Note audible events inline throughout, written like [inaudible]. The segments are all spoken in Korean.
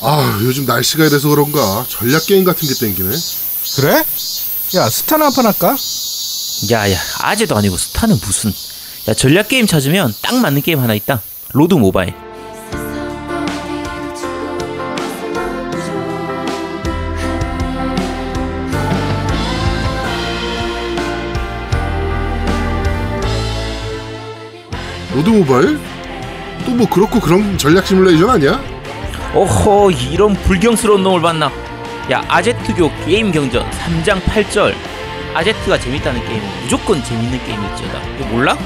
아, 요즘 날씨가 이래서 그런가 전략 게임 같은 게 땡기네. 그래? 야, 스타나 한 판 할까? 야야 아재도 아니고 스타는 무슨 야 전략 게임 찾으면 딱 맞는 게임 하나 있다 로드 모바일 로드 모바일? 또 뭐 그렇고 그런 전략 시뮬레이션 아니야? 오호 이런 불경스러운 놈을 봤나 야 아제트교 게임 경전 3장 8절 아제트가 재밌다는 게임은 무조건 재밌는 게임일지어다 이거 몰라?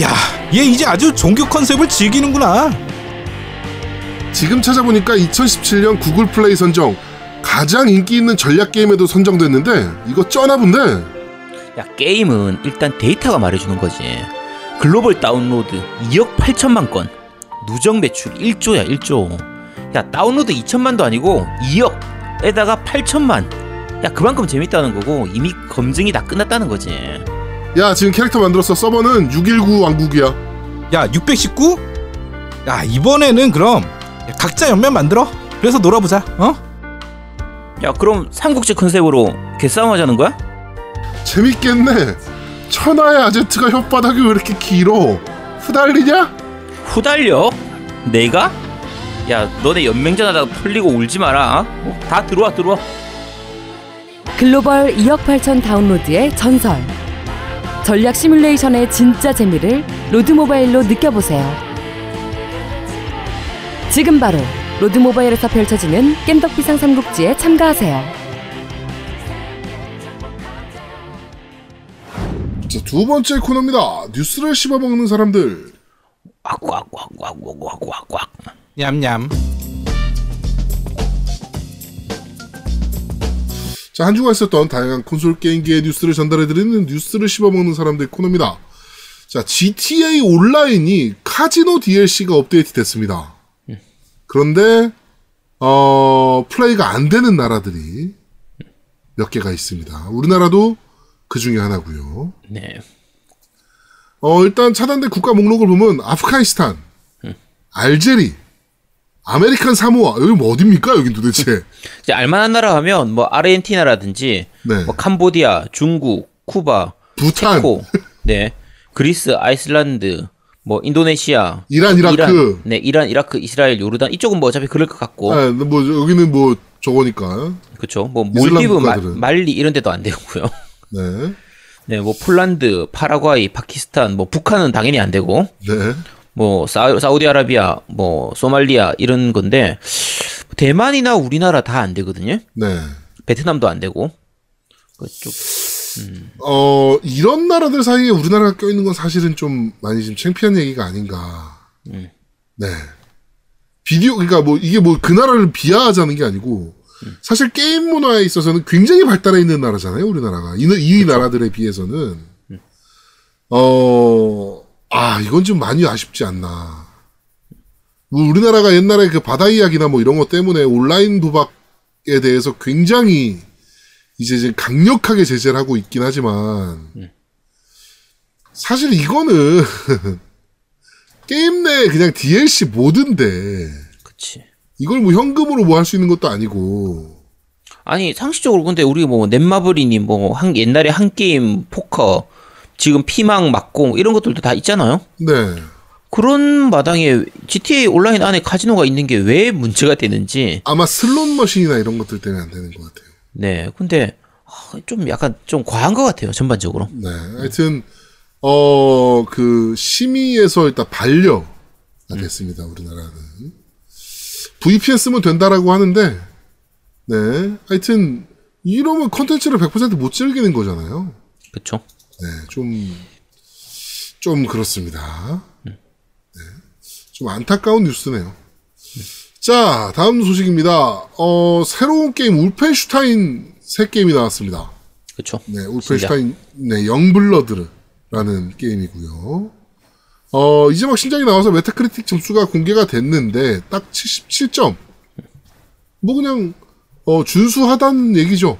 야, 얘 이제 아주 종교 컨셉을 즐기는구나. 지금 찾아보니까 2017년 구글 플레이 선정 가장 인기 있는 전략 게임에도 선정됐는데 이거 쩌나 본데. 야 게임은 일단 데이터가 말해주는 거지 글로벌 다운로드 2억 8천만 건 누적 매출 1조야 1조 야 다운로드 2천만도 아니고 2억에다가 8천만 야 그만큼 재밌다는 거고 이미 검증이 다 끝났다는 거지 야, 지금 캐릭터 만들었어. 서버는 619 왕국이야. 야, 619? 야, 이번에는 그럼 각자 연면 만들어. 그래서 놀아보자. 어? 야 그럼 삼국지 컨셉으로 개싸움 하자는 거야? 재밌겠네. 천하의 아제트가 혓바닥이 왜 이렇게 길어? 후달리냐? 후달려? 내가? 야 너네 연맹전 하다가 털리고 울지 마라 어? 다 들어와 들어와 글로벌 2억 8천 다운로드의 전설. 전략 시뮬레이션의 진짜 재미를 로드 모바일로 느껴보세요. 지금 바로 로드 모바일에서 펼쳐지는 겜덕비상 삼국지에 참가하세요. 자, 두 번째 코너입니다. 뉴스를 씹어먹는 사람들. 꽉꽉꽉꽉꽉꽉꽉 냠냠. 자, 한 주간 있었던 다양한 콘솔 게임기의 뉴스를 전달해드리는 뉴스를 씹어먹는 사람들 코너입니다. 자, GTA 온라인이 카지노 DLC가 업데이트 됐습니다. 그런데, 어, 플레이가 안 되는 나라들이 몇 개가 있습니다. 우리나라도 그 중에 하나고요 네 어, 일단 차단된 국가 목록을 보면 아프가니스탄, 알제리, 아메리칸 사모아, 여기 뭐 어딥니까, 여긴 도대체. [laughs] 이제 알만한 나라 하면 뭐 아르헨티나라든지 네. 뭐 캄보디아, 중국, 쿠바, 부탄, 체코, 네, 그리스, 아이슬란드, 뭐 인도네시아, 이란, 이라크. 이란, 네, 이란, 이라크, 이스라엘, 요르단 이쪽은 뭐 어차피 그럴 것 같고, 아, 뭐, 여기는 뭐, 저거니까. 그렇죠. 뭐 몰디브, 마. 말리 이런 데도 안 되고요. 네. 네, 뭐 폴란드, 파라과이, 파키스탄, 뭐 북한은 당연히 안 되고, 네. 뭐 사, 사우디아라비아, 뭐 소말리아 이런 건데 대만이나 우리나라 다 안 되거든요. 네. 베트남도 안 되고. 그쪽 어, 이런 나라들 사이에 우리나라가 껴 있는 건 사실은 좀 많이 좀 창피한 얘기가 아닌가. 네. 비디오, 그러니까 뭐, 이게 뭐 그 나라를 비하하자는 게 아니고, 사실 게임 문화에 있어서는 굉장히 발달해 있는 나라잖아요, 우리나라가. 이, 이 나라들에 비해서는. 어, 아, 이건 좀 많이 아쉽지 않나. 뭐 우리나라가 옛날에 그 바다 이야기나 뭐 이런 것 때문에 온라인 도박에 대해서 굉장히 이제 이제 강력하게 제재를 하고 있긴 하지만 사실 이거는 [laughs] 게임 내 그냥 DLC 그치. 이걸 뭐 현금으로 뭐 할 수 있는 것도 아니고 아니 상식적으로 근데 우리 뭐 넷마블이니 뭐 한 옛날에 한 게임 포커 지금 피망 막공 이런 것들도 다 있잖아요. 네. 그런 마당에 GTA 온라인 안에 카지노가 있는 게 왜 문제가 되는지. 아마 슬롯 머신이나 이런 것들 때문에 안 되는 것 같아요. 네. 근데 아, 좀 약간 좀 과한 것 같아요 전반적으로. 네. 하여튼 어 그 심의에서 일단 반려가 됐습니다 우리나라는. VPN 쓰면 된다라고 하는데 네. 하여튼 이러면 컨텐츠를 100%못 즐기는 거잖아요. 그쵸 네, 좀, 좀 그렇습니다. 네, 좀 안타까운 뉴스네요. 자, 다음 소식입니다. 어, 새로운 게임, 울펜슈타인 새 게임이 나왔습니다. 그쵸 네, 울펜슈타인, 네, 영블러드라는 게임이고요. 어, 이제 막 신작이 나와서 메타크리틱 점수가 공개가 됐는데, 딱 77점. 뭐 그냥, 어, 준수하다는 얘기죠.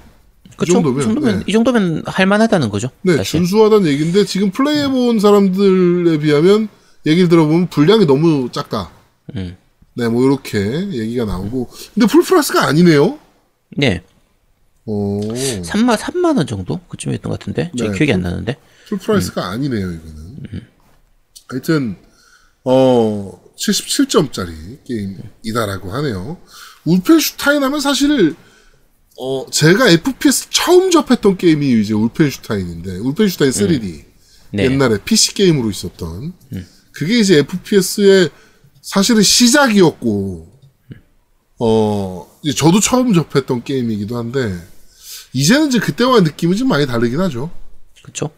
그쵸? 정도면, 이 정도면, 네. 이 정도면 할만하다는 거죠. 네, 사실. 준수하다는 얘기인데 지금 플레이해본 사람들에 비하면 얘기를 들어보면 분량이 너무 작다. 음. 네, 뭐 이렇게 얘기가 나오고 근데 full price가 아니네요. 네. 어, 3만 3만 원 정도 그쯤이었던 것 같은데. 제 네, 기억이 안 나는데. full price가 아니네요, 이거는. 하여튼 어 77점짜리 게임이다라고 하네요. 울펜슈타인 하면 사실 어 제가 FPS 처음 접했던 게임이 이제 울펜슈타인인데 울펜슈타인 3D 네. 옛날에 PC 게임으로 있었던 그게 이제 FPS의 사실은 시작이었고 어 이제 저도 처음 접했던 게임이기도 한데 이제는 이제 그때와 느낌이 좀 많이 다르긴 하죠. 그렇죠.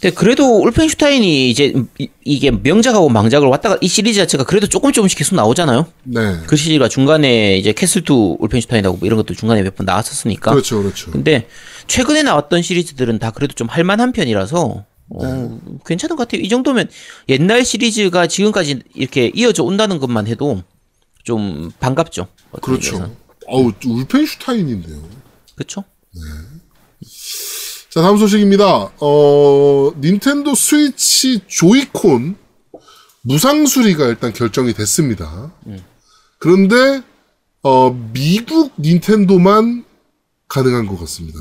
근데 그래도 울펜슈타인이 이제 이- 이게 명작하고 망작을 왔다가 이 시리즈 자체가 그래도 조금 조금씩 계속 나오잖아요. 네. 그 시리즈가 중간에 이제 캐슬 2 울펜슈타인하고 뭐 이런 것도 중간에 몇 번 나왔었으니까. 그렇죠, 그렇죠. 근데 최근에 나왔던 시리즈들은 다 그래도 좀 할만한 편이라서 어, 괜찮은 것 같아요. 이 정도면 옛날 시리즈가 지금까지 이렇게 이어져 온다는 것만 해도 좀 반갑죠. 그렇죠. 의미에서는. 어우, 울펜슈타인인데요. 그렇죠. 자, 다음 소식입니다. 어, 닌텐도 스위치 조이콘 무상 수리가 일단 결정이 됐습니다. 그런데 어, 미국 닌텐도만 가능한 것 같습니다.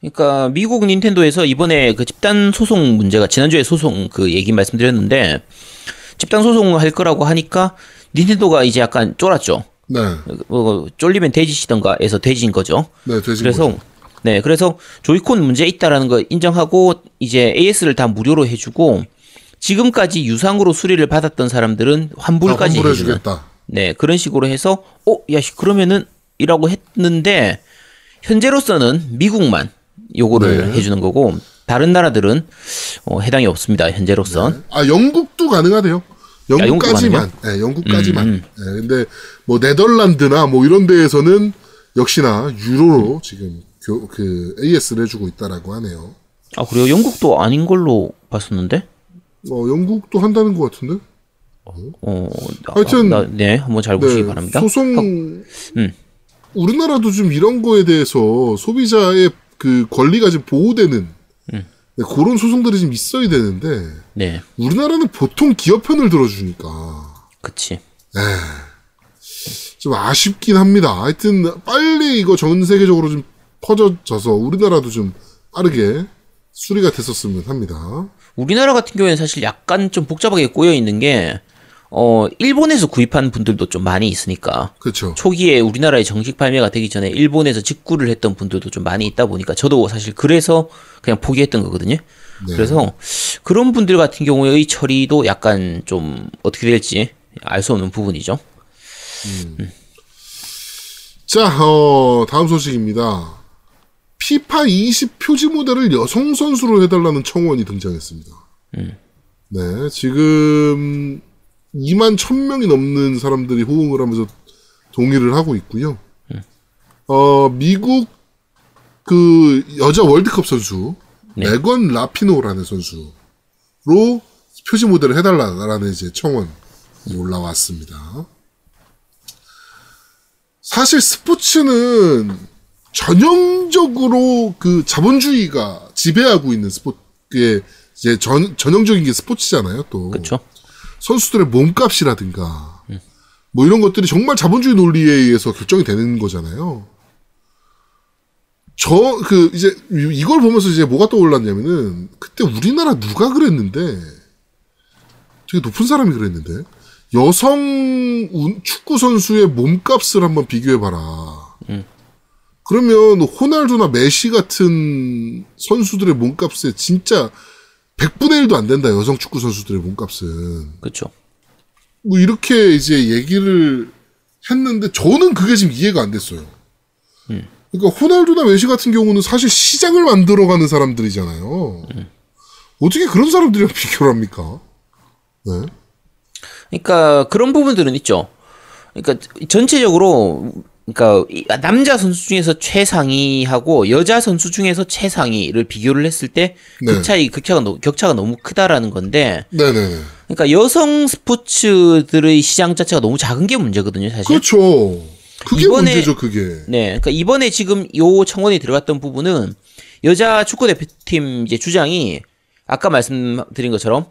그러니까 미국 닌텐도에서 이번에 그 집단 소송 문제가 지난주에 소송 그 얘기 말씀드렸는데 집단 소송 할 거라고 하니까 닌텐도가 이제 약간 쫄았죠. 네, 뭐 쫄리면 돼지시던가에서 돼지인 거죠. 네, 되신 그래서 거죠. 네, 그래서 조이콘 문제 있다라는 거 인정하고 이제 AS를 다 무료로 해주고 지금까지 유상으로 수리를 받았던 사람들은 환불까지 환불해 해주는 주겠다. 네 그런 식으로 해서 어, 야, 씨, 그러면은 이라고 했는데 현재로서는 미국만 요거를 네. 해주는 거고 다른 나라들은 어, 해당이 없습니다. 현재로선. 아, 영국도 가능하대요. 영국까지만. 네, 영국까지만. 음, 네, 근데 뭐 네덜란드나 뭐 이런 데에서는 역시나 유로로 지금 교, 그 AS를 해주고 있다라고 하네요. 아 그래요? 영국도 아닌 걸로 봤었는데. 어, 영국도 한다는 것 같은데? 어, 나- 하여튼, 나- 네 한번 잘 보시기 바랍니다. 소송, 음. 우리나라도 좀 이런 거에 대해서 소비자의 그 권리가 좀 보호되는 음. 네, 그런 소송들이 좀 있어야 되는데 네, 우리나라는 보통 기업 편을 들어주니까 그치. 좀 아쉽긴 합니다. 하여튼 빨리 이거 전 세계적으로 좀 퍼져져서 우리나라도 좀 빠르게 수리가 됐었으면 합니다. 우리나라 같은 경우에는 사실 약간 좀 복잡하게 꼬여 있는 게, 어, 일본에서 구입한 분들도 좀 많이 있으니까. 그렇죠. 초기에 우리나라에 정식 발매가 되기 전에 일본에서 직구를 했던 분들도 좀 많이 있다 보니까 저도 사실 그래서 그냥 포기했던 거거든요. 그래서 그런 분들 같은 경우의 처리도 약간 좀 어떻게 될지 알 수 없는 부분이죠. 자, 어, 다음 소식입니다. 피파 20 표지 모델을 여성 선수로 해달라는 청원이 등장했습니다. 네, 지금 2만 1000명이 넘는 사람들이 호응을 하면서 동의를 하고 있고요. 어, 미국 그 여자 월드컵 선수 네. 메건 라피노라는 선수로 표지 모델을 해달라는 이제 청원이 올라왔습니다. 사실 스포츠는 전형적으로 그 자본주의가 지배하고 있는 스포츠의 이제 전, 전형적인 게 스포츠잖아요, 또. 그렇죠? 선수들의 몸값이라든가, 뭐 이런 것들이 정말 자본주의 논리에 의해서 결정이 되는 거잖아요. 저, 그, 이제, 이- 이걸 보면서 이제 뭐가 떠올랐냐면은, 그때 우리나라 누가 그랬는데, 되게 높은 사람이 그랬는데, 여성 운- 축구 선수의 몸값을 한번 비교해 봐라. 그러면 호날두나 메시 같은 선수들의 몸값에 진짜 100분의 1도 안 된다, 여성 축구 선수들의 몸값은. 그렇죠. 뭐 이렇게 이제 얘기를 했는데 저는 그게 지금 이해가 안 됐어요. 그러니까 호날두나 메시 같은 경우는 사실 시장을 만들어가는 사람들이잖아요. 어떻게 그런 사람들이랑 [laughs] 비교를 합니까? 네. 그러니까 그런 부분들은 있죠. 그러니까 전체적으로 그러니까 이- 남자 선수 중에서 최상위하고 여자 선수 중에서 최상위를 비교를 했을 때 네. 그 차이 격차가 너무 격차가 너무 크다라는 건데 네네네. 그러니까 여성 스포츠들의 시장 자체가 너무 작은 게 문제거든요, 사실. 그렇죠. 그게 이번에- 문제죠, 그게. 네, 그러니까 이번에 지금 요 청원이 들어갔던 부분은 여자 축구 대표팀 이제 주장이 아까 말씀드린 것처럼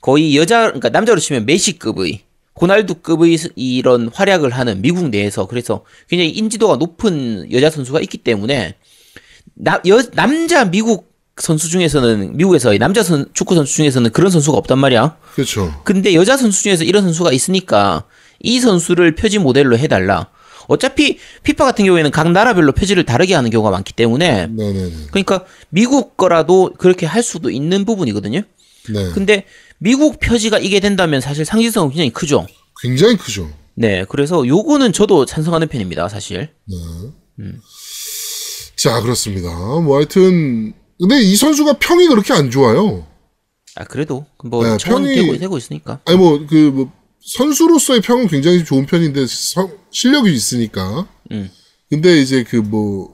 거의 여자 그러니까 남자로 치면 메시급의 고날두급의 스- 이런 활약을 하는 미국 내에서 그래서 굉장히 인지도가 높은 여자 선수가 있기 때문에 나, 여, 남자 미국 선수 중에서는 미국에서 남자 선, 축구 선수 중에서는 그런 선수가 없단 말이야. 그렇죠. 근데 여자 선수 중에서 이런 선수가 있으니까 이 선수를 표지 모델로 해달라. 어차피 피파 같은 경우에는 각 나라별로 표지를 다르게 하는 경우가 많기 때문에 네네네. 그러니까 미국 거라도 그렇게 할 수도 있는 부분이거든요. 네. 근데 미국 표지가 이게 된다면 사실 상징성은 굉장히 크죠. 굉장히 크죠. 네, 그래서 요거는 저도 찬성하는 편입니다, 사실. 자, 그렇습니다. 뭐 하여튼 근데 이 선수가 평이 그렇게 안 좋아요. 아 그래도 뭐 네, 평이- 되고, 되고 있으니까. 아니 뭐그뭐 선수로서의 평은 굉장히 좋은 편인데 서- 실력이 있으니까. 음. 근데 이제 그 뭐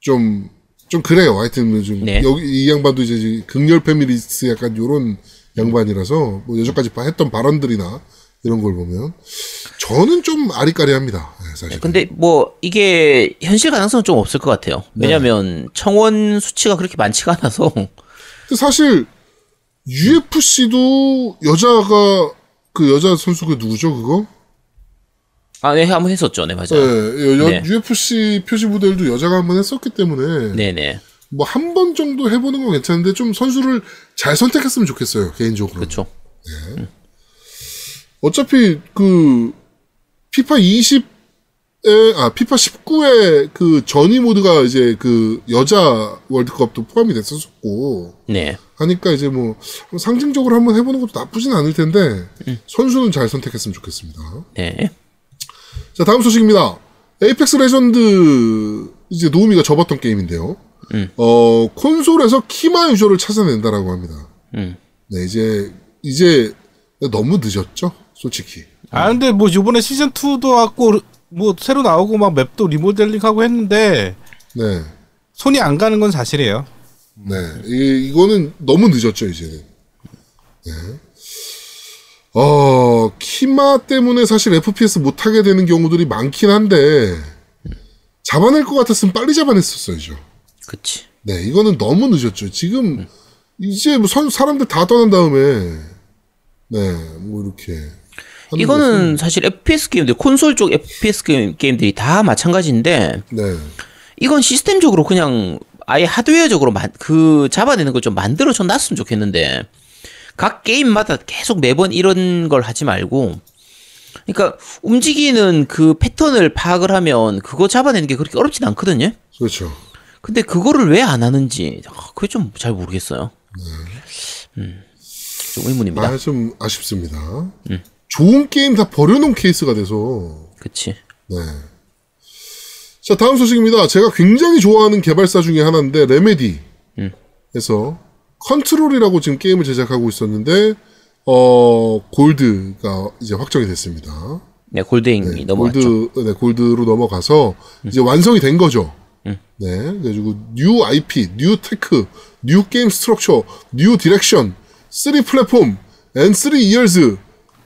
좀 좀 그래요. 하여튼 뭐좀 네. 여기 이 양반도 이제 극렬 페미니스트 약간 요런 양반이라서 뭐 여전까지 바- 했던 발언들이나 이런 걸 보면 저는 좀 아리까리합니다. 네, 사실. 근데 뭐 이게 현실 가능성은 좀 없을 것 같아요. 네. 왜냐면 청원 수치가 그렇게 많지가 않아서 근데 사실 UFC도 여자가 그 여자 선수 그 누구죠 그거? 아, 네, 한번 했었죠. 네, 네, 맞아요. 여- 네. UFC 표지 모델도 여자가 한번 했었기 때문에 네, 네. 뭐 한 번 정도 해보는 건 괜찮은데 좀 선수를 잘 선택했으면 좋겠어요 개인적으로. 그렇죠. 어차피 그 피파 20에 아 피파 19에 그 전위 모드가 이제 그 여자 월드컵도 포함이 됐었고 네. 하니까 이제 뭐 상징적으로 한번 해보는 것도 나쁘진 않을 텐데 선수는 잘 선택했으면 좋겠습니다. 네. 자 다음 소식입니다. 에이펙스 레전드 이제 노우미가 접었던 게임인데요. 음. 어 콘솔에서 키마 유저를 찾아낸다라고 합니다. 음. 네 이제 이제 너무 늦었죠, 솔직히. 아 근데 뭐 이번에 시즌 2도 왔고 뭐 새로 나오고 막 맵도 리모델링하고 했는데 네, 손이 안 가는 건 사실이에요. 네 이, 이거는 너무 늦었죠 이제는. 네. 어 키마 때문에 사실 FPS 못 하게 되는 경우들이 많긴 한데 잡아낼 것 같았으면 빨리 잡아냈었어야죠. 그치. 네, 이거는 너무 늦었죠. 지금 이제 뭐 선, 사람들 다 떠난 다음에 네, 뭐 이렇게 이거는 사실 FPS 게임들, 콘솔 쪽 FPS 게임, 게임들이 다 마찬가지인데, 네, 이건 시스템적으로 그냥 아예 하드웨어적으로 만, 그 잡아내는 걸 좀 만들어줘 놨으면 좋겠는데, 각 게임마다 계속 매번 이런 걸 하지 말고, 그러니까 움직이는 그 패턴을 파악을 하면 그거 잡아내는 게 그렇게 어렵진 않거든요? 그렇죠. 근데 그거를 왜 안 하는지, 아, 그게 좀 잘 모르겠어요. 음, 좀 의문입니다. 아, 좀 아쉽습니다. 좋은 게임 다 버려놓은 케이스가 돼서 그치. 네. 자, 다음 소식입니다. 제가 굉장히 좋아하는 개발사 중에 하나인데 레메디에서 컨트롤이라고 지금 게임을 제작하고 있었는데 어 골드가 이제 확정이 됐습니다. 네, 골드잉이 넘어왔죠. 음. 골드, 네, 골드로 넘어가서 이제 완성이 된 거죠. 네, 그래가지고 new IP, new tech, new game structure, new direction, 3 platforms, and 3 years.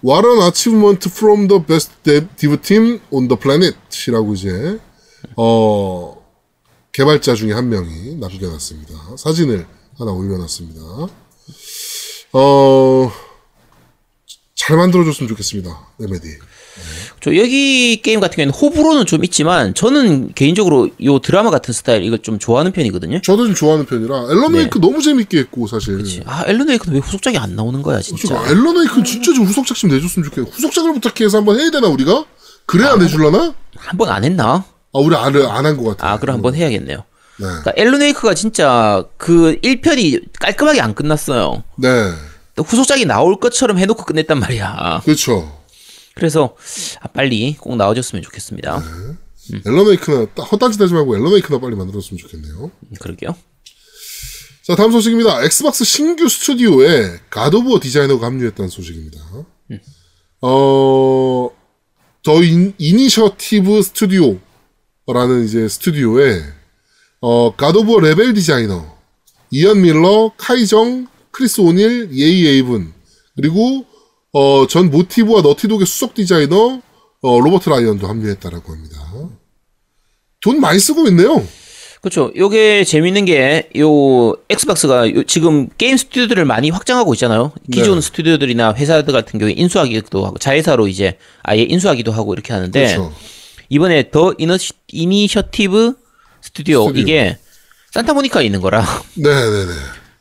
What an achievement from the best dev team on the planet이라고 이제 어 개발자 중에 한 명이 남겨놨습니다. 사진을 하나 올려놨습니다. 어. 잘 만들어줬으면 좋겠습니다. 레메디. 저 여기 게임 같은 경우에는 호불호는 좀 있지만 저는 개인적으로 요 드라마 같은 스타일 이걸 좀 좋아하는 편이거든요. 저도 좀 좋아하는 편이라 앨런 네. 웨이크 너무 재밌게 했고 사실. 아 앨런 웨이크는 왜 후속작이 안 나오는 거야 진짜. 앨런 웨이크 진짜 좀 후속작 좀 내줬으면 좋겠어. 후속작을 부탁해서 한번 해야 되나 우리가? 그래야 내줄라나? 한 번 안 했나? 아 우리 안안 한 것 같아. 아 그럼 한번 해야겠네요. 네. 그러니까 앨런 웨이크가 진짜 그 1편이 깔끔하게 안 끝났어요. 네. 또 후속작이 나올 것처럼 해놓고 끝냈단 말이야. 그렇죠. 그래서 아, 빨리 꼭 나와줬으면 좋겠습니다. 앨런 웨이크나 딱 헛다리 대지 말고 앨런 웨이크나 빨리 만들었으면 좋겠네요. 음, 그러게요. 자 다음 소식입니다. Xbox 신규 스튜디오에 God of War 디자이너가 합류했다는 소식입니다. 어, The In, Initiative 스튜디오라는 이제 스튜디오에 어, God of War 레벨 디자이너 이언 밀러, 카이정, 크리스 오닐, 예이 에이븐 그리고 어, 전 Motive와 Naughty Dog의 수석 디자이너 어, 로버트 라이언도 합류했다라고 합니다. 돈 많이 쓰고 있네요. 그렇죠. 요게 재밌는 게 요 Xbox가 요 지금 게임 스튜디오들을 많이 확장하고 있잖아요. 기존 네. 스튜디오들이나 회사들 같은 경우에 인수하기도 하고 자회사로 이제 아예 인수하기도 하고 이렇게 하는데 그렇죠. 이번에 The Initi, Initiative 스튜디오, 스튜디오. 이게 산타모니카에 있는 거라 네네네.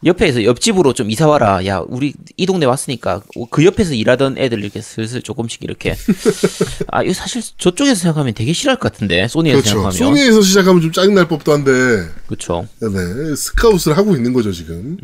옆에서 옆집으로 좀 이사 와라. 야, 우리 이 동네 왔으니까 그 옆에서 일하던 애들 이렇게 슬슬 조금씩 이렇게 [laughs] 아, 이거 사실 저쪽에서 생각하면 되게 싫어할 것 같은데 소니에서 그렇죠. 생각하면 소니에서 시작하면 좀 짜증 날 법도 한데, 그렇죠. 네, 스카웃을 하고 있는 거죠, 지금.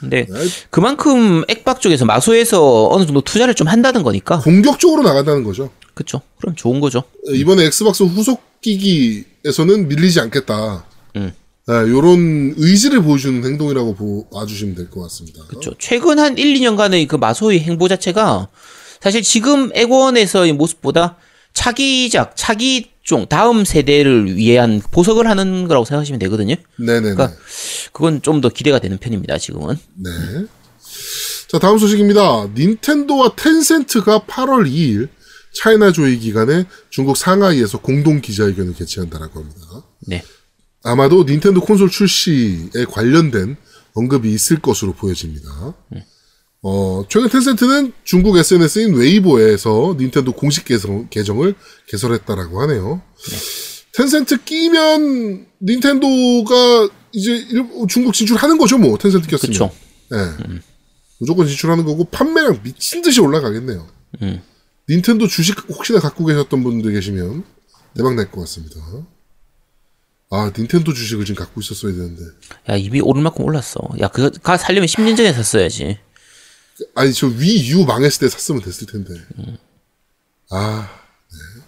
근데 네, 그만큼 액박 쪽에서 마소에서 어느 정도 투자를 좀 한다는 거니까 공격적으로 나간다는 거죠. 그렇죠. 그럼 좋은 거죠. 이번에 Xbox 후속 기기에서는 밀리지 않겠다. 음. 네, 요런 의지를 보여주는 행동이라고 보, 봐주시면 될 것 같습니다. 그렇죠. 최근 한 1, 2년간의 그 마소의 행보 자체가 사실 지금 액원에서의 모습보다 차기작, 차기종 다음 세대를 위한 보석을 하는 거라고 생각하시면 되거든요. 네네네. 그러니까 그건 좀 더 기대가 되는 편입니다. 지금은. 네. 자, 다음 소식입니다. 닌텐도와 텐센트가 8월 2일 차이나 조이 기간에 중국 상하이에서 공동 기자회견을 개최한다라고 합니다. 네. 아마도 닌텐도 콘솔 출시에 관련된 언급이 있을 것으로 보여집니다. 어, 최근 텐센트는 중국 SNS인 웨이보에서 닌텐도 공식 계정, 계정을 개설했다라고 하네요. 텐센트 끼면 닌텐도가 이제 일- 중국 진출하는 거죠, 뭐 텐센트 꼈으면. 그쵸. 예. 무조건 진출하는 거고 판매량 미친 듯이 올라가겠네요. 음. 닌텐도 주식 혹시나 갖고 계셨던 분들 계시면 대박 날 것 같습니다. 아 닌텐도 주식을 지금 갖고 있었어야 되는데. 야, 입이 오를 만큼 올랐어. 야, 그거 가 살려면 10년 전에 샀어야지. 아니 저 위유 망했을 때 샀으면 됐을 텐데. 아, 네.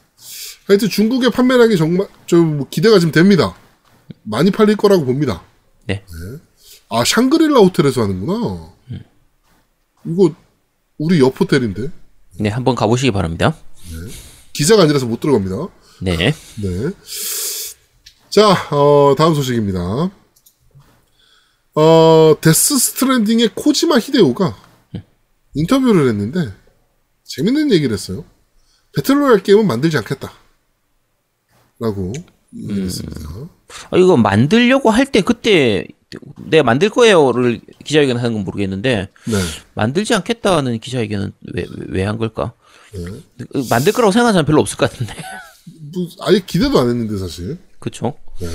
하여튼 중국의 판매량이 정말 저뭐 기대가 좀 됩니다. 많이 팔릴 거라고 봅니다. 네. 아 샹그릴라 호텔에서 하는구나. 이거 우리 옆 호텔인데 네, 한번 가보시기 바랍니다. 기자가 아니라서 못 들어갑니다. 네. 네. 자, 어, 다음 소식입니다. 어, Death Stranding의 코지마 히데오가 인터뷰를 했는데 재밌는 얘기를 했어요. battle royale 게임은 만들지 않겠다. 라고 얘기를 했습니다. 아, 이거 만들려고 할 때 그때 내가 만들 거예요를 기자회견 하는 건 모르겠는데 네. 만들지 않겠다는 기자회견은 왜 왜 한 걸까? 네. 만들 거라고 생각하는 사람 별로 없을 것 같은데. 뭐, 아예 기대도 안 했는데, 사실. 그쵸? 네.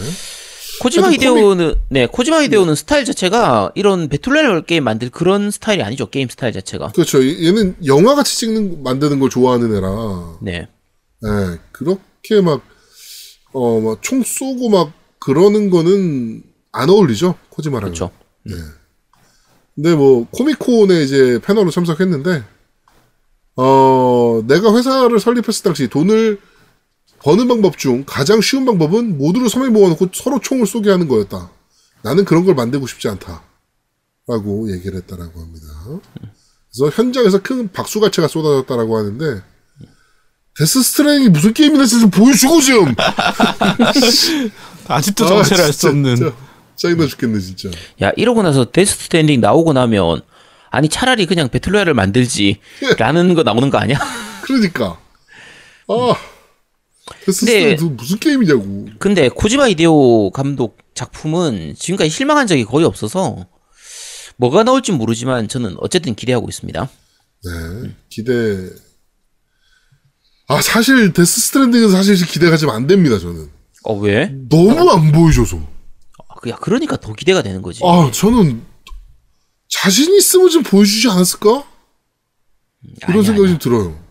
코지마 히데오는 네 코지마 히데오는 스타일 자체가 이런 battle royale 게임 만들 그런 스타일이 아니죠 게임 스타일 자체가 그렇죠. 얘는 영화 같이 찍는, 만드는 걸 좋아하는 애라. 네 예, 그렇게 막, 어, 막, 총 쏘고 막, 그러는 거는 안 어울리죠, 코지마랑. 그렇죠 근데 뭐, Comic Con에 이제 패널로 참석했는데, 어, 내가 회사를 설립했을 당시 돈을 버는 방법 중 가장 쉬운 방법은 모두를 섬에 모아놓고 서로 총을 쏘게 하는 거였다. 나는 그런 걸 만들고 싶지 않다. 라고 얘기를 했다라고 합니다. 그래서 현장에서 큰 박수갈채가 쏟아졌다라고 하는데, Death Stranding이 무슨 게임이나 좀 보여주고 좀! [laughs] 아직도 아, 정체를 알수 진짜, 없는. 짜증나 죽겠네, 진짜. 야 이러고 나서 Death Stranding 나오고 나면 아니 차라리 그냥 battle royale을 만들지 라는 거 나오는 거 아니야? 그러니까. 아. Death 근데- 무슨 게임이냐고. 근데 코지마 히데오 감독 작품은 지금까지 실망한 적이 거의 없어서 뭐가 나올지 모르지만 저는 어쨌든 기대하고 있습니다. 네, 기대. 아, 사실, Death Stranding은 사실 기대가 좀안 됩니다, 저는. 어 왜? 너무 안 보여줘서. 아, 그- 야 그러니까 더 기대가 되는 거지. 아, 저는, 자신 있으면 좀 보여주지 않았을까? 이런 아니야, 생각이 아니야. 좀 들어요.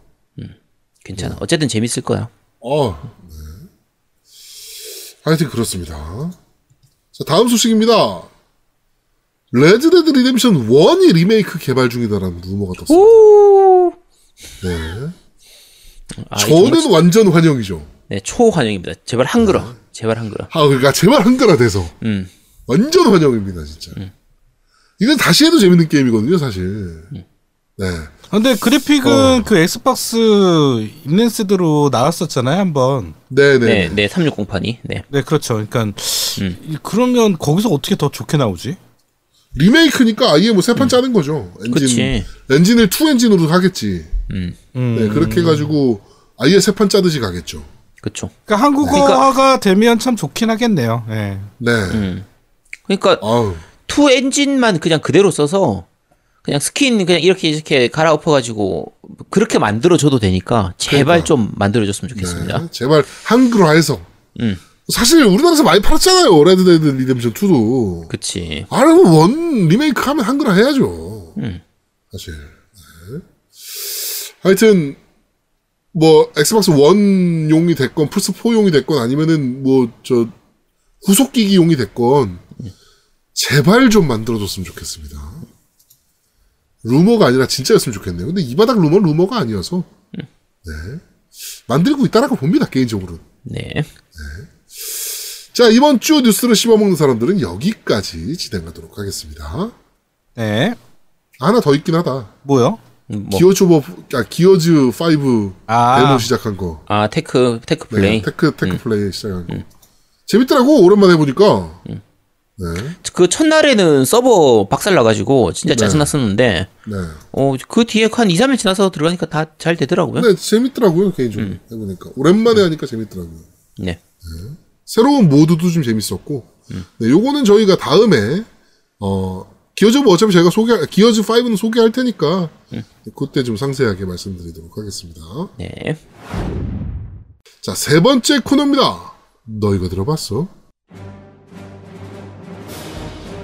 괜찮아. 어쨌든 재밌을 거야. 아, 네. 하여튼 그렇습니다. 자, 다음 소식입니다. Red Dead Redemption 1이 리메이크 개발 중이다라는 루머가 떴습니다. 오. 네. 아, 이 정말 저는 완전 환영이죠. 네, 초환영입니다. 제발 한글화. 제발 한글화. 아, 그러니까 제발 한글화 돼서. 음. 완전 환영입니다, 진짜. 이건 다시 해도 재밌는 게임이거든요, 사실. 네. 근데 그래픽은 그 Xbox enhanced로 나왔었잖아요, 한번. 네네. 네, 네, 3608이. 네. 네, 그렇죠. 그러니까 음. 이- 그러면 거기서 어떻게 더 좋게 나오지? 리메이크니까 아예 뭐새판 짜는 거죠. 엔진, 그치. 엔진을 two 엔진으로 하겠지. 음. 음. 네, 그렇게 해 가지고 아예 새판 짜듯이 가겠죠. 그쵸. 그러니까 한국어가 되면 참 좋긴 하겠네요. 예. 네. 음. 그러니까 아우. two 엔진만 그냥 그대로 써서 그냥 스킨 그냥 이렇게 이렇게 갈아엎어가지고 그렇게 만들어줘도 되니까 제발 그러니까. 좀 만들어줬으면 좋겠습니다. 네. 제발 한글화해서. 음. 사실 우리나라에서 많이 팔았잖아요. Red Dead Redemption 2도. 그치. 아, 그럼 one 리메이크 하면 한글화 해야죠. 음. 사실. 네. 하여튼, 뭐, Xbox 1용이 됐건, 플스4용이 됐건, 아니면은, 뭐, 저, 후속기기용이 됐건, 제발 좀 만들어줬으면 좋겠습니다. 루머가 아니라 진짜였으면 좋겠네요. 근데 이 바닥 루머는 루머가 아니어서, 네. 만들고 있다라고 봅니다, 개인적으로는. 네. 자, 이번 주 뉴스를 씹어먹는 사람들은 여기까지 진행하도록 하겠습니다. 네. 하나 더 있긴 하다. 뭐요? 음, 뭐, Gears of, 아, Gears 5 아. 데모 시작한 거. 아, tech, tech 네, 플레이. tech, tech 플레이 시작한 거. 재밌더라고, 오랜만에 해보니까. 네, 그 첫날에는 서버 박살 나가지고 진짜 네. 짜증났었는데, 네. 어, 그 뒤에 한 2, 3일 지나서 들어가니까 다 잘 되더라고요. 근데 재밌더라고요, 개인적으로. 해보니까. 오랜만에 하니까 재밌더라고요. 네. 새로운 모드도 좀 재밌었고. 네, 요거는 저희가 다음에, 어, 기어즈 뭐 어차피 저희가 소개, 기어즈 5는 소개할 테니까, 그때 좀 상세하게 말씀드리도록 하겠습니다. 네. 자, 세 번째 코너입니다. 너 이거 들어봤어?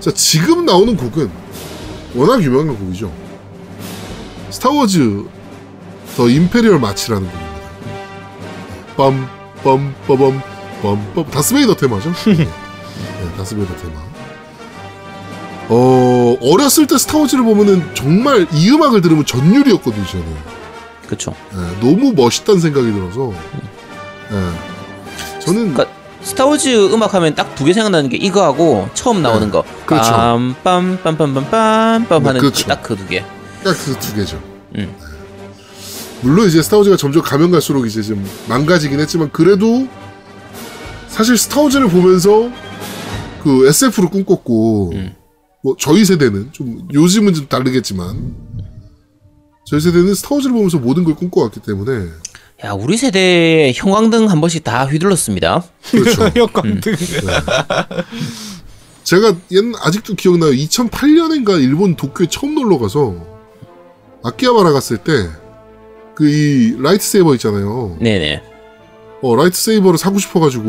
자, 지금 나오는 곡은 워낙 유명한 곡이죠. 스타워즈 The Imperial March라는 곡입니다. 빰, 빰, 빠밤, 빰, 빰. 다스베이더 테마죠? [laughs] 네, 다스베이더 테마. 어, 어렸을 때 스타워즈를 보면은 정말 이 음악을 들으면 전율이었거든요, 저는. 그쵸. 예, 너무 멋있다는 생각이 들어서 예, 저는 그러니까 스타워즈 음악 하면 딱 두 개 생각나는 게 이거하고 처음 나오는 거. 그렇죠. 빰빰빰빰빰빰 네, 하는 그렇죠. 딱그 두 개. 딱 그 두 개죠. 음. 예. 물론 이제 스타워즈가 점점 가면 갈수록 이제 좀 망가지긴 했지만 그래도 사실 스타워즈를 보면서 그 SF를 꿈꿨고 음. 뭐 저희 세대는 좀 요즘은 좀 다르겠지만 저희 세대는 스타워즈를 보면서 모든 걸 꿈꿔왔기 때문에 야, 우리 세대에 형광등 한 번씩 다 휘둘렀습니다. 그렇죠. [laughs] 역광등. 제가 옛 아직도 기억나요. 2008년인가 일본 도쿄에 처음 놀러 가서 아키하바라 갔을 때 그 이 lightsaber 있잖아요. 네네. 어 lightsaber를 사고 싶어가지고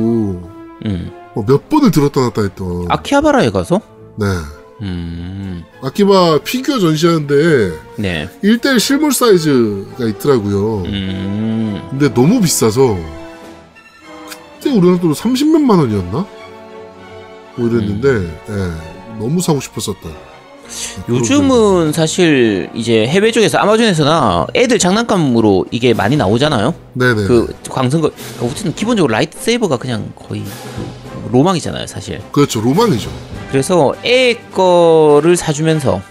음. 어, 몇 번을 들었다 놨다 했던. 아키하바라에 가서? 네. 음. 아키바 피규어 전시하는데 네. 1대1 실물 사이즈가 있더라고요. 음. 근데 너무 비싸서 그때 우리나라 돈으로 30몇만 원이었나? 뭐 이랬는데 예, 너무 사고 싶었었던. 요즘은 사실 이제 해외 쪽에서 아마존에서나 애들 장난감으로 이게 많이 나오잖아요. 네네. 그 광선검 어쨌든 기본적으로 lightsaber가 그냥 거의 그 로망이잖아요, 사실. 그렇죠. 로망이죠. 그래서 애 거를 사주면서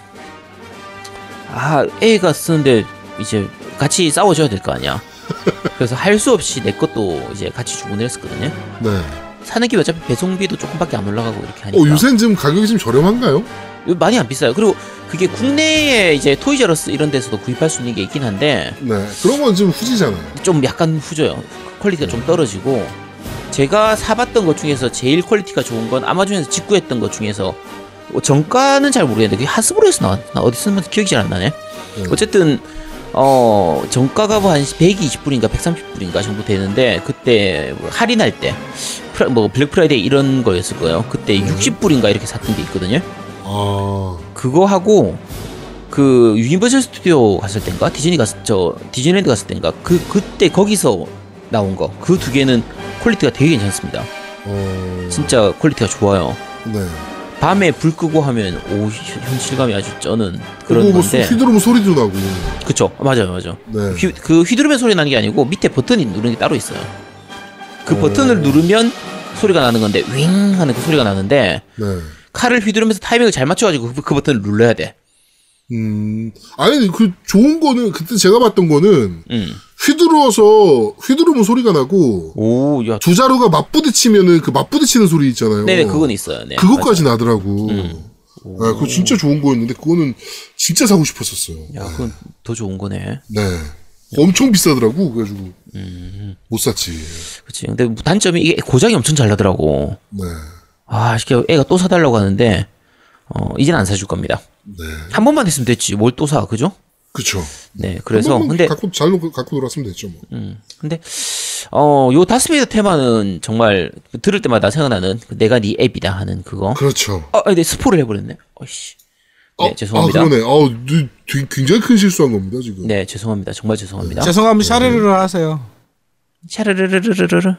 아 애가 쓰는데 이제 같이 싸워줘야 될 거 아니야. [laughs] 그래서 할 수 없이 내 것도 이제 같이 주문을 했었거든요. 네. 사는 게 어차피 배송비도 조금밖에 안 올라가고 이렇게 하니까 어, 요새는 지금 가격이 좀 저렴한가요? 많이 안 비싸요. 그리고 그게 국내에 이제 토이저러스 이런 데서도 구입할 수 있는 게 있긴 한데 네. 그런 건좀 후지잖아요. 좀 약간 후져요. quality가 좀 떨어지고 제가 사봤던 것 중에서 제일 quality가 좋은 건 아마존에서 직구했던 것 중에서 뭐 정가는 잘 모르겠는데 그게 하스브로에서 나왔나 어디 쓰면 기억이 잘 안 나네. 네. 어쨌든 어 정가가 뭐 한 120불인가 130불인가 정도 되는데 그때 뭐 할인할 때 프라, 뭐 블랙 프라이데이 이런 거였을 거예요. 그때 음. 60불인가 이렇게 샀던 게 있거든요. 아, 그거 하고 그 유니버설 스튜디오 갔을 땐가 디즈니 갔을 저 디즈니랜드 갔을 땐가 그 그때 거기서 나온 거 그 두 개는 quality가 되게 괜찮습니다. 어, 진짜 quality가 좋아요. 네. 밤에 불 끄고 하면 오 현- 현실감이 아주 쩌는 그런 뭐 건데 휘두르면 소리도 나고. 그쵸 맞아요 맞아요. 네. 휘, 그 휘두르면 소리 나는 게 아니고 밑에 버튼이 누르는 게 따로 있어요. 그 오. 버튼을 누르면 소리가 나는 건데 윙 하는 그 소리가 나는데 네. 칼을 휘두르면서 타이밍을 잘 맞춰가지고 그, 그 버튼을 눌러야 돼. 음, 아니, 그 좋은 거는, 그때 제가 봤던 거는, 음. 휘두르어서, 휘두르면 소리가 나고, 오, 야, 두 자루가 맞부딪히면은 그 맞부딪히는 소리 있잖아요. 네네 그건 있어요. 네, 그것까지 나더라고. 음. 네, 그거 진짜 좋은 거였는데, 그거는 진짜 사고 싶었었어요. 야, 그건 더 좋은 거네. 네. 엄청 비싸더라고, 그래가지고. 못 샀지. 그치. 근데 단점이 이게 고장이 엄청 잘 나더라고. 네. 아, 쉽게 애가 또 사달라고 하는데, 어, 이젠 안 사줄 겁니다. 네. 한 번만 했으면 됐지. 뭘 또 사, 그죠? 그쵸. 네, 그래서, 근데, 갖고, 잘 놓고 갖고 놀았으면 됐죠, 뭐. 음, 근데, 어, 요 다스베이더 테마는 정말 들을 때마다 생각나는 그 내가 네 앱이다 하는 그거. 그렇죠. 어, 네, 스포를 해버렸네. 어이씨. 네, 어, 죄송합니다. 아, 그러네. 어, 느- 되게 굉장히 큰 실수한 겁니다, 지금. 네, 죄송합니다. 정말 죄송합니다. 죄송하면 샤르르르 하세요. 샤르르르르르르.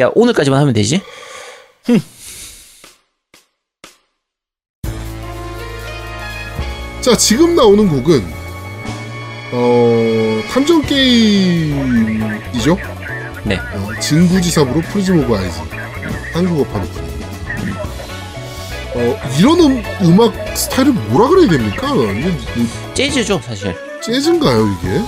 야, 오늘까지만 하면 되지? 자, 지금 나오는 곡은, 어, 탐정 게임이죠? 네. 어, 진구지 사부로 Prism of Eyes. 한국어판 오프닝. 어, 이런 음, 음악 스타일을 뭐라 그래야 됩니까? 이게 뭐 재즈죠, 사실. 재즈인가요, 이게?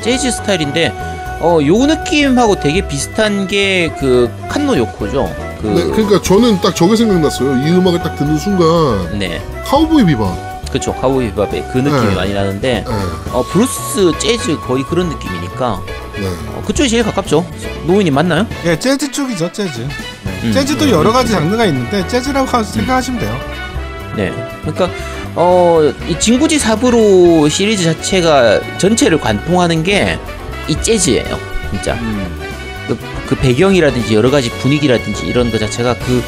재즈 스타일인데, 어, 요 느낌하고 되게 비슷한 게 그 칸노 요코죠. 그, 네, 그러니까 저는 딱 저게 생각났어요. 이 음악을 딱 듣는 순간, 네. 카우보이 비밥. 그쵸. 카우보이 비밥의 그 느낌이 네. 많이 나는데, 네, 어, 블루스, 재즈 거의 그런 느낌이니까, 네. 어, 그쪽이 제일 가깝죠. 노인님 맞나요? 예, 재즈 쪽이죠, 재즈. 음. 재즈도 여러 가지 장르가 있는데 재즈라고 하- 생각하시면 돼요. 네. 그러니까 어, 이 진구지 사부로 시리즈 자체가 전체를 관통하는 게 이 재즈예요. 진짜. 음. 그, 그 배경이라든지 여러 가지 분위기라든지 이런 거 자체가 그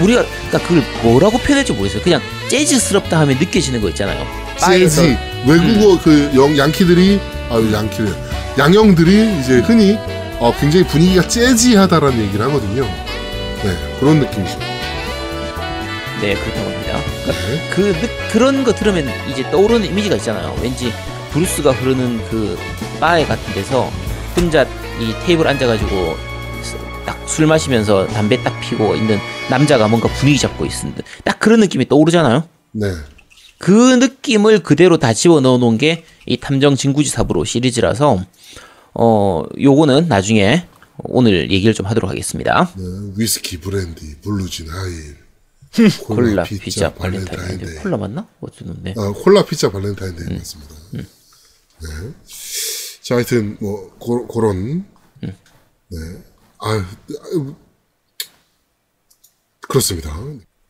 우리가 그러니까 그걸 뭐라고 표현할지 모르겠어요. 그냥 재즈스럽다 하면 느껴지는 거 있잖아요. 재즈. 외국어 그 영, 양키들이, 아유, 양키들. 양형들이 이제 흔히 어, 굉장히 분위기가 재즈하다라는 얘기를 하거든요. 네, 그런 느낌이십니다. 네 그렇다고 합니다. 네. 그 느- 그런 거 들으면 이제 떠오르는 이미지가 있잖아요. 왠지 브루스가 흐르는 그 바에 같은 데서 혼자 이 테이블 앉아가지고 딱 술 마시면서 담배 딱 피고 있는 남자가 뭔가 분위기 잡고 있는 딱 그런 느낌이 떠오르잖아요. 네. 그 느낌을 그대로 다 집어 넣어 놓은 게 이 탐정 진구지 사부로 시리즈라서 어 요거는 나중에 오늘 얘기를 좀 하도록 하겠습니다. 네, 위스키, 브랜디, 블루진, 하이힐, [laughs] 콜라, 피자, 발렌타인데이. 콜라 맞나? 어쩌는데. 아, 콜라, 피자, 발렌타인데이 맞습니다. 네. 자, 하여튼 뭐 고, 그런 네. 아유, 아유, 그렇습니다.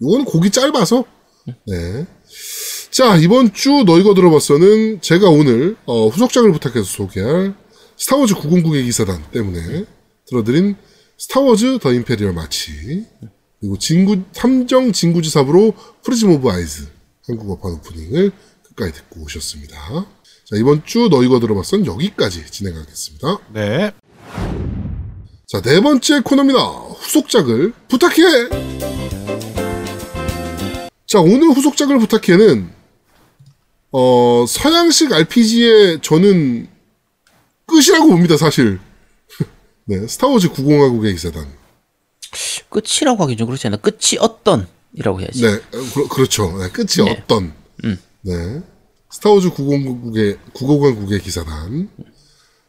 이거는 곡이 짧아서 네. 자, 이번 주 너 이거 들어봤어는 제가 오늘 어, 후속작을 부탁해에서 소개할 스타워즈 909의 기사단 때문에 들어드린 스타워즈 The Imperial March 그리고 진구 탐정 진구지 사부로 Prism of Eyes 한국어판 오프닝을 끝까지 듣고 오셨습니다. 자, 이번 주 너 이거 들어봤어는 여기까지 진행하겠습니다. 네. 자, 네 번째 코너입니다. 후속작을 부탁해! 자, 오늘 후속작을 부탁해는, 어, 서양식 RPG의 저는 끝이라고 봅니다, 사실. 네, 스타워즈 90화국의 기사단. 끝이라고 하긴 좀 그렇지 않나? 끝이 어떤 이라고 해야지. 네, 그, 그렇죠. 네, 끝이 네. 어떤. 네. 스타워즈 909국의, 909국의 기사단.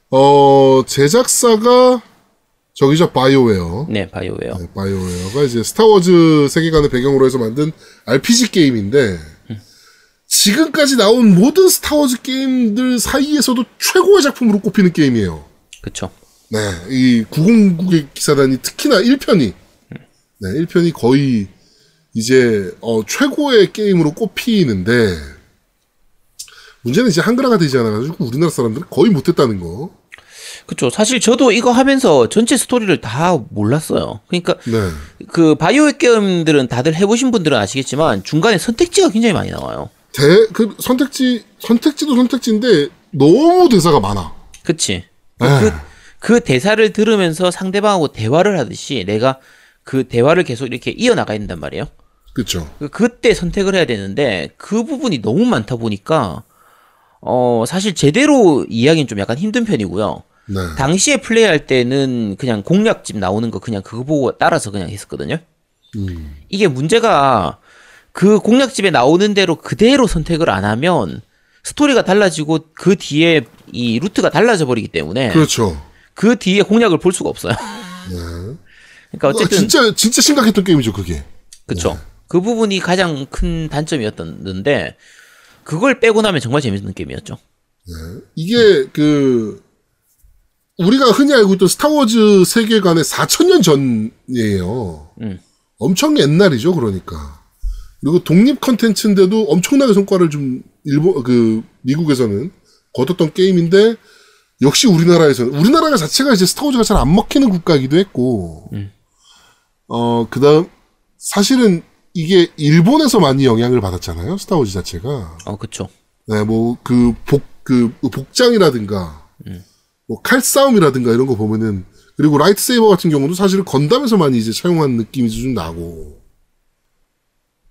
어, 제작사가 저기죠, 바이오웨어. 네, 바이오웨어. 네, 바이오웨어가 이제 스타워즈 세계관을 배경으로 해서 만든 RPG 게임인데 지금까지 나온 모든 스타워즈 게임들 사이에서도 최고의 작품으로 꼽히는 게임이에요. 그쵸. 네, 이 909의 기사단이 특히나 1편이 네, 1편이 거의 이제 어, 최고의 게임으로 꼽히는데 문제는 이제 한글화가 되지 않아가지고 우리나라 사람들은 거의 못했다는 거. 그쵸. 사실 저도 이거 하면서 전체 스토리를 다 몰랐어요. 그러니까 네, 그 바이오웨어 게임들은 다들 해보신 분들은 아시겠지만 중간에 선택지가 굉장히 많이 나와요. 대 그 선택지 선택지도 선택지인데 너무 대사가 많아. 그치. 네. 그, 그 대사를 들으면서 상대방하고 대화를 하듯이 내가 그 대화를 계속 이렇게 이어나가야 된단 말이에요. 그렇죠. 그- 그때 선택을 해야 되는데 그 부분이 너무 많다 보니까 어 사실 제대로 이해하기는 좀 약간 힘든 편이고요. 네. 당시에 플레이할 때는 그냥 공략집 나오는 거 그냥 그거 보고 따라서 그냥 했었거든요. 음. 이게 문제가 그 공략집에 나오는 대로 그대로 선택을 안 하면 스토리가 달라지고 그 뒤에 이 루트가 달라져 버리기 때문에 그렇죠. 그 뒤에 공략을 볼 수가 없어요. 네. 그러니까 아, 어쨌든 진짜 진짜 심각했던 게임이죠, 그게. 그쵸. 그 부분이 가장 큰 단점이었는데 그걸 빼고 나면 정말 재밌는 게임이었죠. 이게 그 우리가 흔히 알고 있던 스타워즈 세계관의 4천년 전이에요. 음. 엄청 옛날이죠, 그러니까. 그리고 독립 컨텐츠인데도 엄청나게 성과를 좀 일본 그 미국에서는 거뒀던 게임인데 역시 우리나라에서는 우리나라가 자체가 이제 스타워즈가 잘 안 먹히는 국가이기도 했고. 어 그다음 사실은 이게 일본에서 많이 영향을 받았잖아요 스타워즈 자체가. 어, 그쵸. 네뭐 그 복 그 복장이라든가 뭐 칼싸움이라든가 이런 거 보면은 그리고 lightsaber 같은 경우도 사실은 건담에서 많이 이제 차용한 느낌이 좀 나고.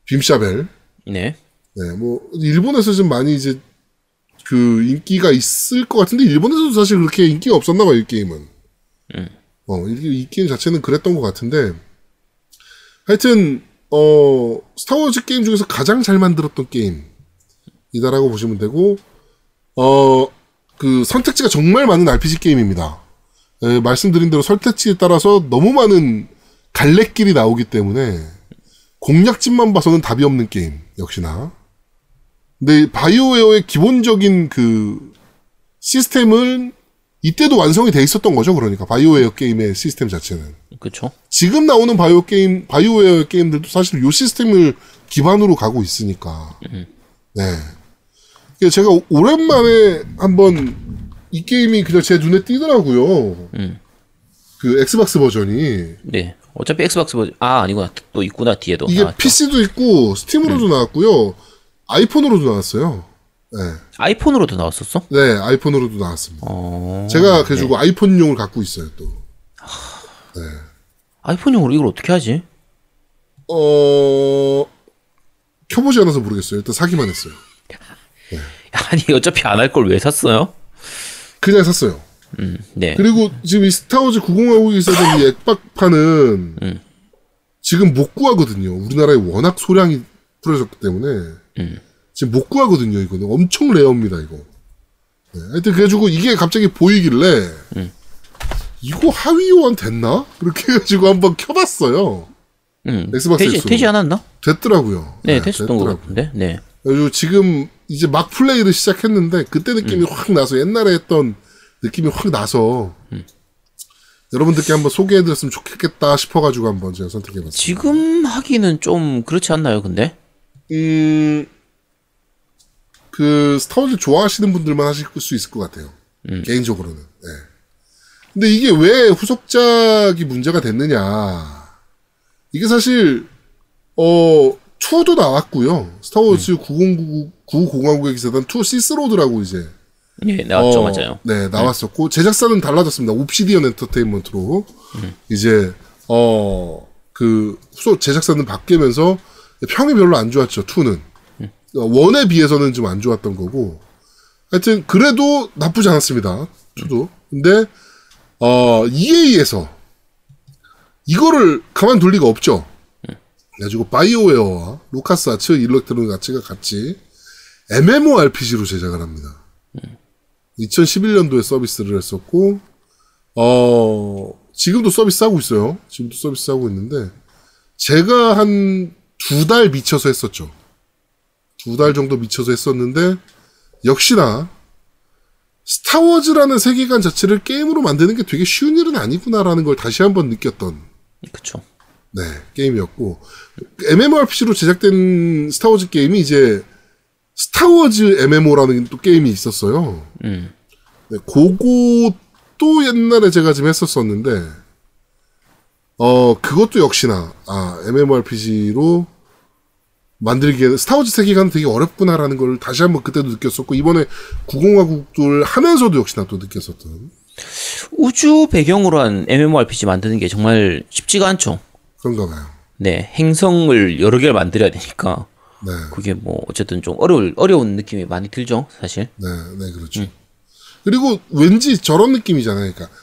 빔샤벨. 네. 네, 뭐 일본에서 좀 많이 이제 그 인기가 있을 것 같은데 일본에서도 사실 그렇게 인기가 없었나 봐요 이 게임은. 어, 이, 이 게임 자체는 그랬던 것 같은데 하여튼 어 스타워즈 게임 중에서 가장 잘 만들었던 게임이다라고 보시면 되고 어 그 선택지가 정말 많은 RPG 게임입니다. 에, 말씀드린 대로 선택지에 따라서 너무 많은 갈래길이 나오기 때문에 공략집만 봐서는 답이 없는 게임 역시나. 근데 바이오웨어의 기본적인 그 시스템은 이때도 완성이 돼 있었던 거죠. 그러니까 바이오웨어 게임의 시스템 자체는 그쵸. 지금 나오는 바이오 게임 바이오웨어 게임들도 사실 요 시스템을 기반으로 가고 있으니까. 네. 그래서 제가 오랜만에 한번 이 게임이 그냥 제 눈에 띄더라고요. 음. 그 엑스박스 버전이 네. 어차피 엑스박스 버전, 아, 아니구나. 또 있구나, 뒤에도. 이게 나왔죠. PC도 있고 스팀으로도 나왔고요. 아이폰으로도 나왔어요. 네. 아이폰으로도 나왔었어? 네, 아이폰으로도 나왔습니다. 어. 제가 그래가지고 아이폰용을 갖고 있어요, 또. 아이폰용으로 이걸 어떻게 하지? 어, 켜보지 않아서 모르겠어요. 일단 사기만 했어요. 아니, 어차피 안 할 걸 왜 샀어요? 그냥 샀어요. 음, 네. 그리고 지금 이 스타워즈 90하고 있었던 이 액박판은 음. 지금 못 구하거든요. 우리나라에 워낙 소량이 풀어졌기 때문에 음. 지금 못 구하거든요. 이거는 엄청 rare입니다. 이거. 네, 하여튼 그래가지고 이게 갑자기 보이길래 음. 이거 하위호환 됐나? 그렇게 해가지고 한번 켜봤어요. 음. 엑스박스 되지. 되지 않았나? 됐더라고요. 네, 됐었던 것. 같은데. 네. 그래가지고 지금 이제 막 플레이를 시작했는데 그때 느낌이 확 나서 옛날에 했던 느낌이 확 나서 여러분들께 한번 소개해드렸으면 좋겠다 싶어가지고 한번 제가 선택해봤습니다. 지금 하기는 좀 그렇지 않나요, 근데? 음, 그 스타워즈 좋아하시는 분들만 하실 수 있을 것 같아요. 개인적으로는. 네. 근데 이게 왜 후속작이 문제가 됐느냐? 이게 사실 어 2도 나왔고요. 스타워즈 구공 구공 구공화국의 기사단 2 Sith Lord라고 이제 예, 나왔죠, 어, 맞아요. 네, 나왔었고 제작사는 달라졌습니다. 옵시디언 엔터테인먼트로 이제 어 그 후속 제작사는 바뀌면서 평이 별로 안 좋았죠. 2는 one에 비해서는 좀 안 좋았던 거고 하여튼 그래도 나쁘지 않았습니다. 2도 근데 어 EA에서 이거를 가만둘 리가 없죠. 그래가지고 바이오웨어와 루카스 아츠, 일렉트로닉 아츠가 같이 MMORPG로 제작을 합니다. 2011년도에 서비스를 했었고, 어, 지금도 서비스 하고 있어요. 지금도 서비스 하고 있는데, 제가 한 두 달 미쳐서 했었죠. 두 달 정도 미쳐서 했었는데, 역시나, 스타워즈라는 세계관 자체를 게임으로 만드는 게 되게 쉬운 일은 아니구나라는 걸 다시 한번 느꼈던 그쵸. 네, 게임이었고, MMORPG로 제작된 스타워즈 게임이 이제, 스타워즈 MMO라는 또 게임이 있었어요. 음. 네, 그것도 옛날에 제가 좀 했었었는데, 어, 그것도 역시나, 아, MMORPG로 만들기에는 스타워즈 세계관은 되게 어렵구나라는 걸 다시 한번 그때도 느꼈었고, 이번에 구공화국을 하면서도 역시나 또 느꼈었던 우주 배경으로 한 MMORPG 만드는 게 정말 쉽지가 않죠. 그런가 봐요. 네, 행성을 여러 개를 만들어야 되니까 네. 그게 뭐 어쨌든 좀 어려울 어려운 느낌이 많이 들죠, 사실. 네, 네, 그렇죠. 그리고 왠지 저런 느낌이잖아요. 그러니까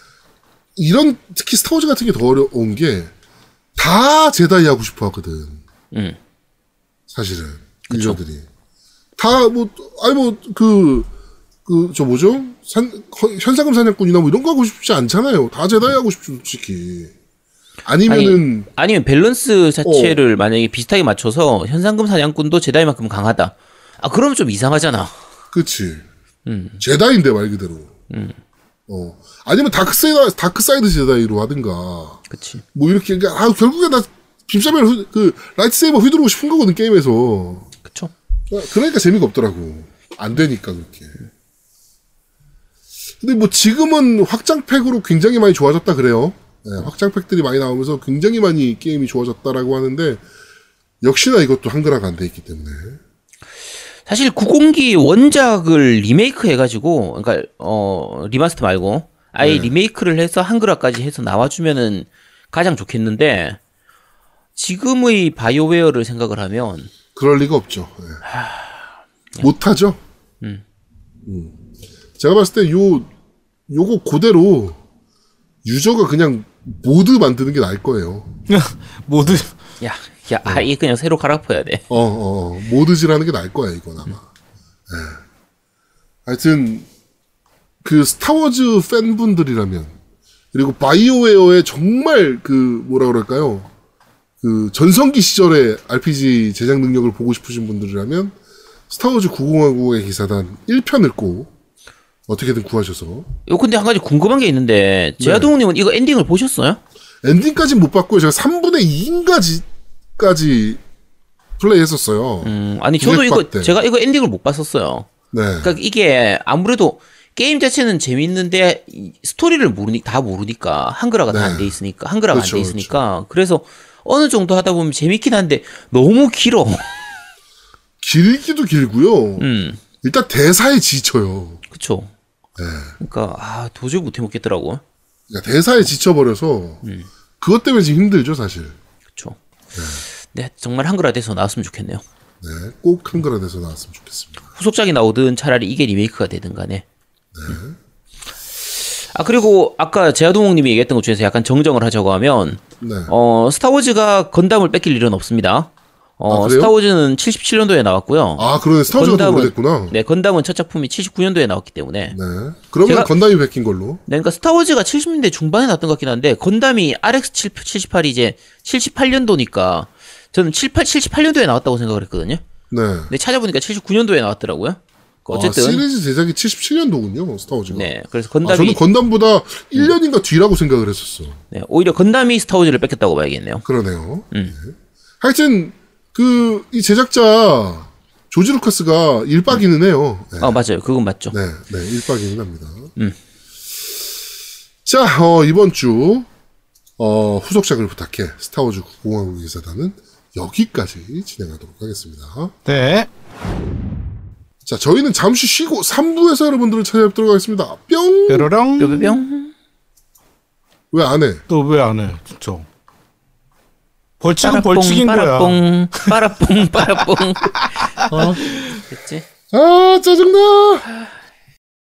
이런 특히 스타워즈 같은 게 더 어려운 게 다 제다이 하고 싶어 하거든. 음. 사실은 유저들이 다뭐 아니 뭐그 그 저 뭐죠 산 허- 현상금 사냥꾼이나 뭐 이런 거 하고 싶지 않잖아요. 다 제다이 하고 싶죠, 솔직히. 아니면은 아니 면 밸런스 자체를 만약에 비슷하게 맞춰서 현상금 사냥꾼도 제다이만큼 강하다. 아, 그러면 좀 이상하잖아. 그치. 음. 제다인데 말 그대로. 어. 아니면 dark side, dark side 제다이로 하든가. 그치. 뭐 이렇게, 그러니까 아, 결국에 나 beam saber, 휘- 그, lightsaber 휘두르고 싶은 거거든, 게임에서. 그쵸. 그러니까 재미가 없더라고. 안 되니까, 그렇게. 근데 뭐 지금은 확장팩으로 굉장히 많이 좋아졌다 그래요. 네, 확장팩들이 많이 나오면서 굉장히 많이 게임이 좋아졌다라고 하는데, 역시나 이것도 한글화가 안 돼 있기 때문에. 사실 구공기 원작을 리메이크 해가지고, 그러니까 어 remaster 말고 아예 네. 리메이크를 해서 한글화까지 해서 나와주면은 가장 좋겠는데 지금의 바이오웨어를 생각을 하면 그럴 리가 없죠. 예. 못하죠. 음. 음. 제가 봤을 때 요, 요거 그대로 유저가 그냥 모드 만드는 게 나을 거예요. [laughs] 모두 야, 야, 아예 그냥 새로 갈아엎어야 돼. 어, 어, 모드질하는 게 나을 거야, 이건 아마. 예. 하여튼, 그 스타워즈 팬분들이라면, 그리고 바이오웨어의 정말 그, 뭐라 그럴까요? 그 전성기 시절의 RPG 제작 능력을 보고 싶으신 분들이라면, 스타워즈 구공화국의 기사단 1편을 꼭 어떻게든 구하셔서, 요 근데 한 가지 궁금한 게 있는데 네. 제아동님은 이거 엔딩을 보셨어요? 엔딩까지는 못 봤고요. 제가 3분의 2인가까지 플레이 했었어요. 음, 아니 저도 이거 때. 제가 이거 엔딩을 못 봤었어요. 네. 그러니까 이게 아무래도 게임 자체는 재밌는데 이 스토리를 모르니 다 모르니까 한글화가 다 네. 안돼 있으니까 한글화가 그렇죠, 안돼 있으니까 그래서 어느 정도 하다 보면 재밌긴 한데 너무 길어. 길기도 길고요. 음, 일단 대사에 지쳐요. 그쵸. 네. 그러니까 아 도저히 못 해 먹겠더라고. 그러니까 대사에 지쳐버려서 음. 그것 때문에 지금 힘들죠, 사실. 그쵸. 네, 정말 한글화 돼서 나왔으면 좋겠네요. 네, 꼭 한글화 돼서 나왔으면 좋겠습니다. 후속작이 나오든 차라리 이게 리메이크가 되든 간에. 음. 아 그리고 아까 제아동욱님이 얘기했던 것 중에서 약간 정정을 하자고 하면 네, 어 스타워즈가 건담을 뺏길 일은 없습니다. 어 아? 스타워즈는 77년도에 나왔고요. 아 그러네 스타워즈가 더 건담은- 오래됐구나. 네. 네, 건담은 첫 작품이 79년도에 나왔기 때문에. 그러면 제가- 건담이 베낀 걸로. 네, 그러니까 스타워즈가 70년대 중반에 나왔던 것 같긴 한데 건담이 RX 78이 이제 78년도니까 저는 78 78년도에 나왔다고 생각을 했거든요. 네. 근데 찾아보니까 79년도에 나왔더라고요. 그 어쨌든 아, 시리즈 제작이 77년도군요, 스타워즈가. 네, 그래서 아, 건담이 저는 건담보다 1년인가 뒤라고 생각을 했었어. 네, 오히려 건담이 스타워즈를 뺏겼다고 봐야겠네요. 그러네요. 음. 네. 하여튼 그 이 제작자 조지 루카스가 일박이는 해요. 네. 아 맞아요, 그건 맞죠. 네, 네, 일박이는 합니다. 음. 자, 어, 이번 주, 어, 후속작을 부탁해. 스타워즈 공화국 기사단은 여기까지 진행하도록 하겠습니다. 네. 자, 저희는 잠시 쉬고 3부에서 여러분들을 찾아뵙도록 하겠습니다. 뿅! 뾰로롱. 뿅뿅뿅. 왜 안 해? 또 왜 안 해? 진짜. 벌칙은 빠라뽕, 벌칙인 거야. 빠라뽕, 빠라뽕, 빠라뽕. 어, 됐지? 아, 짜증나!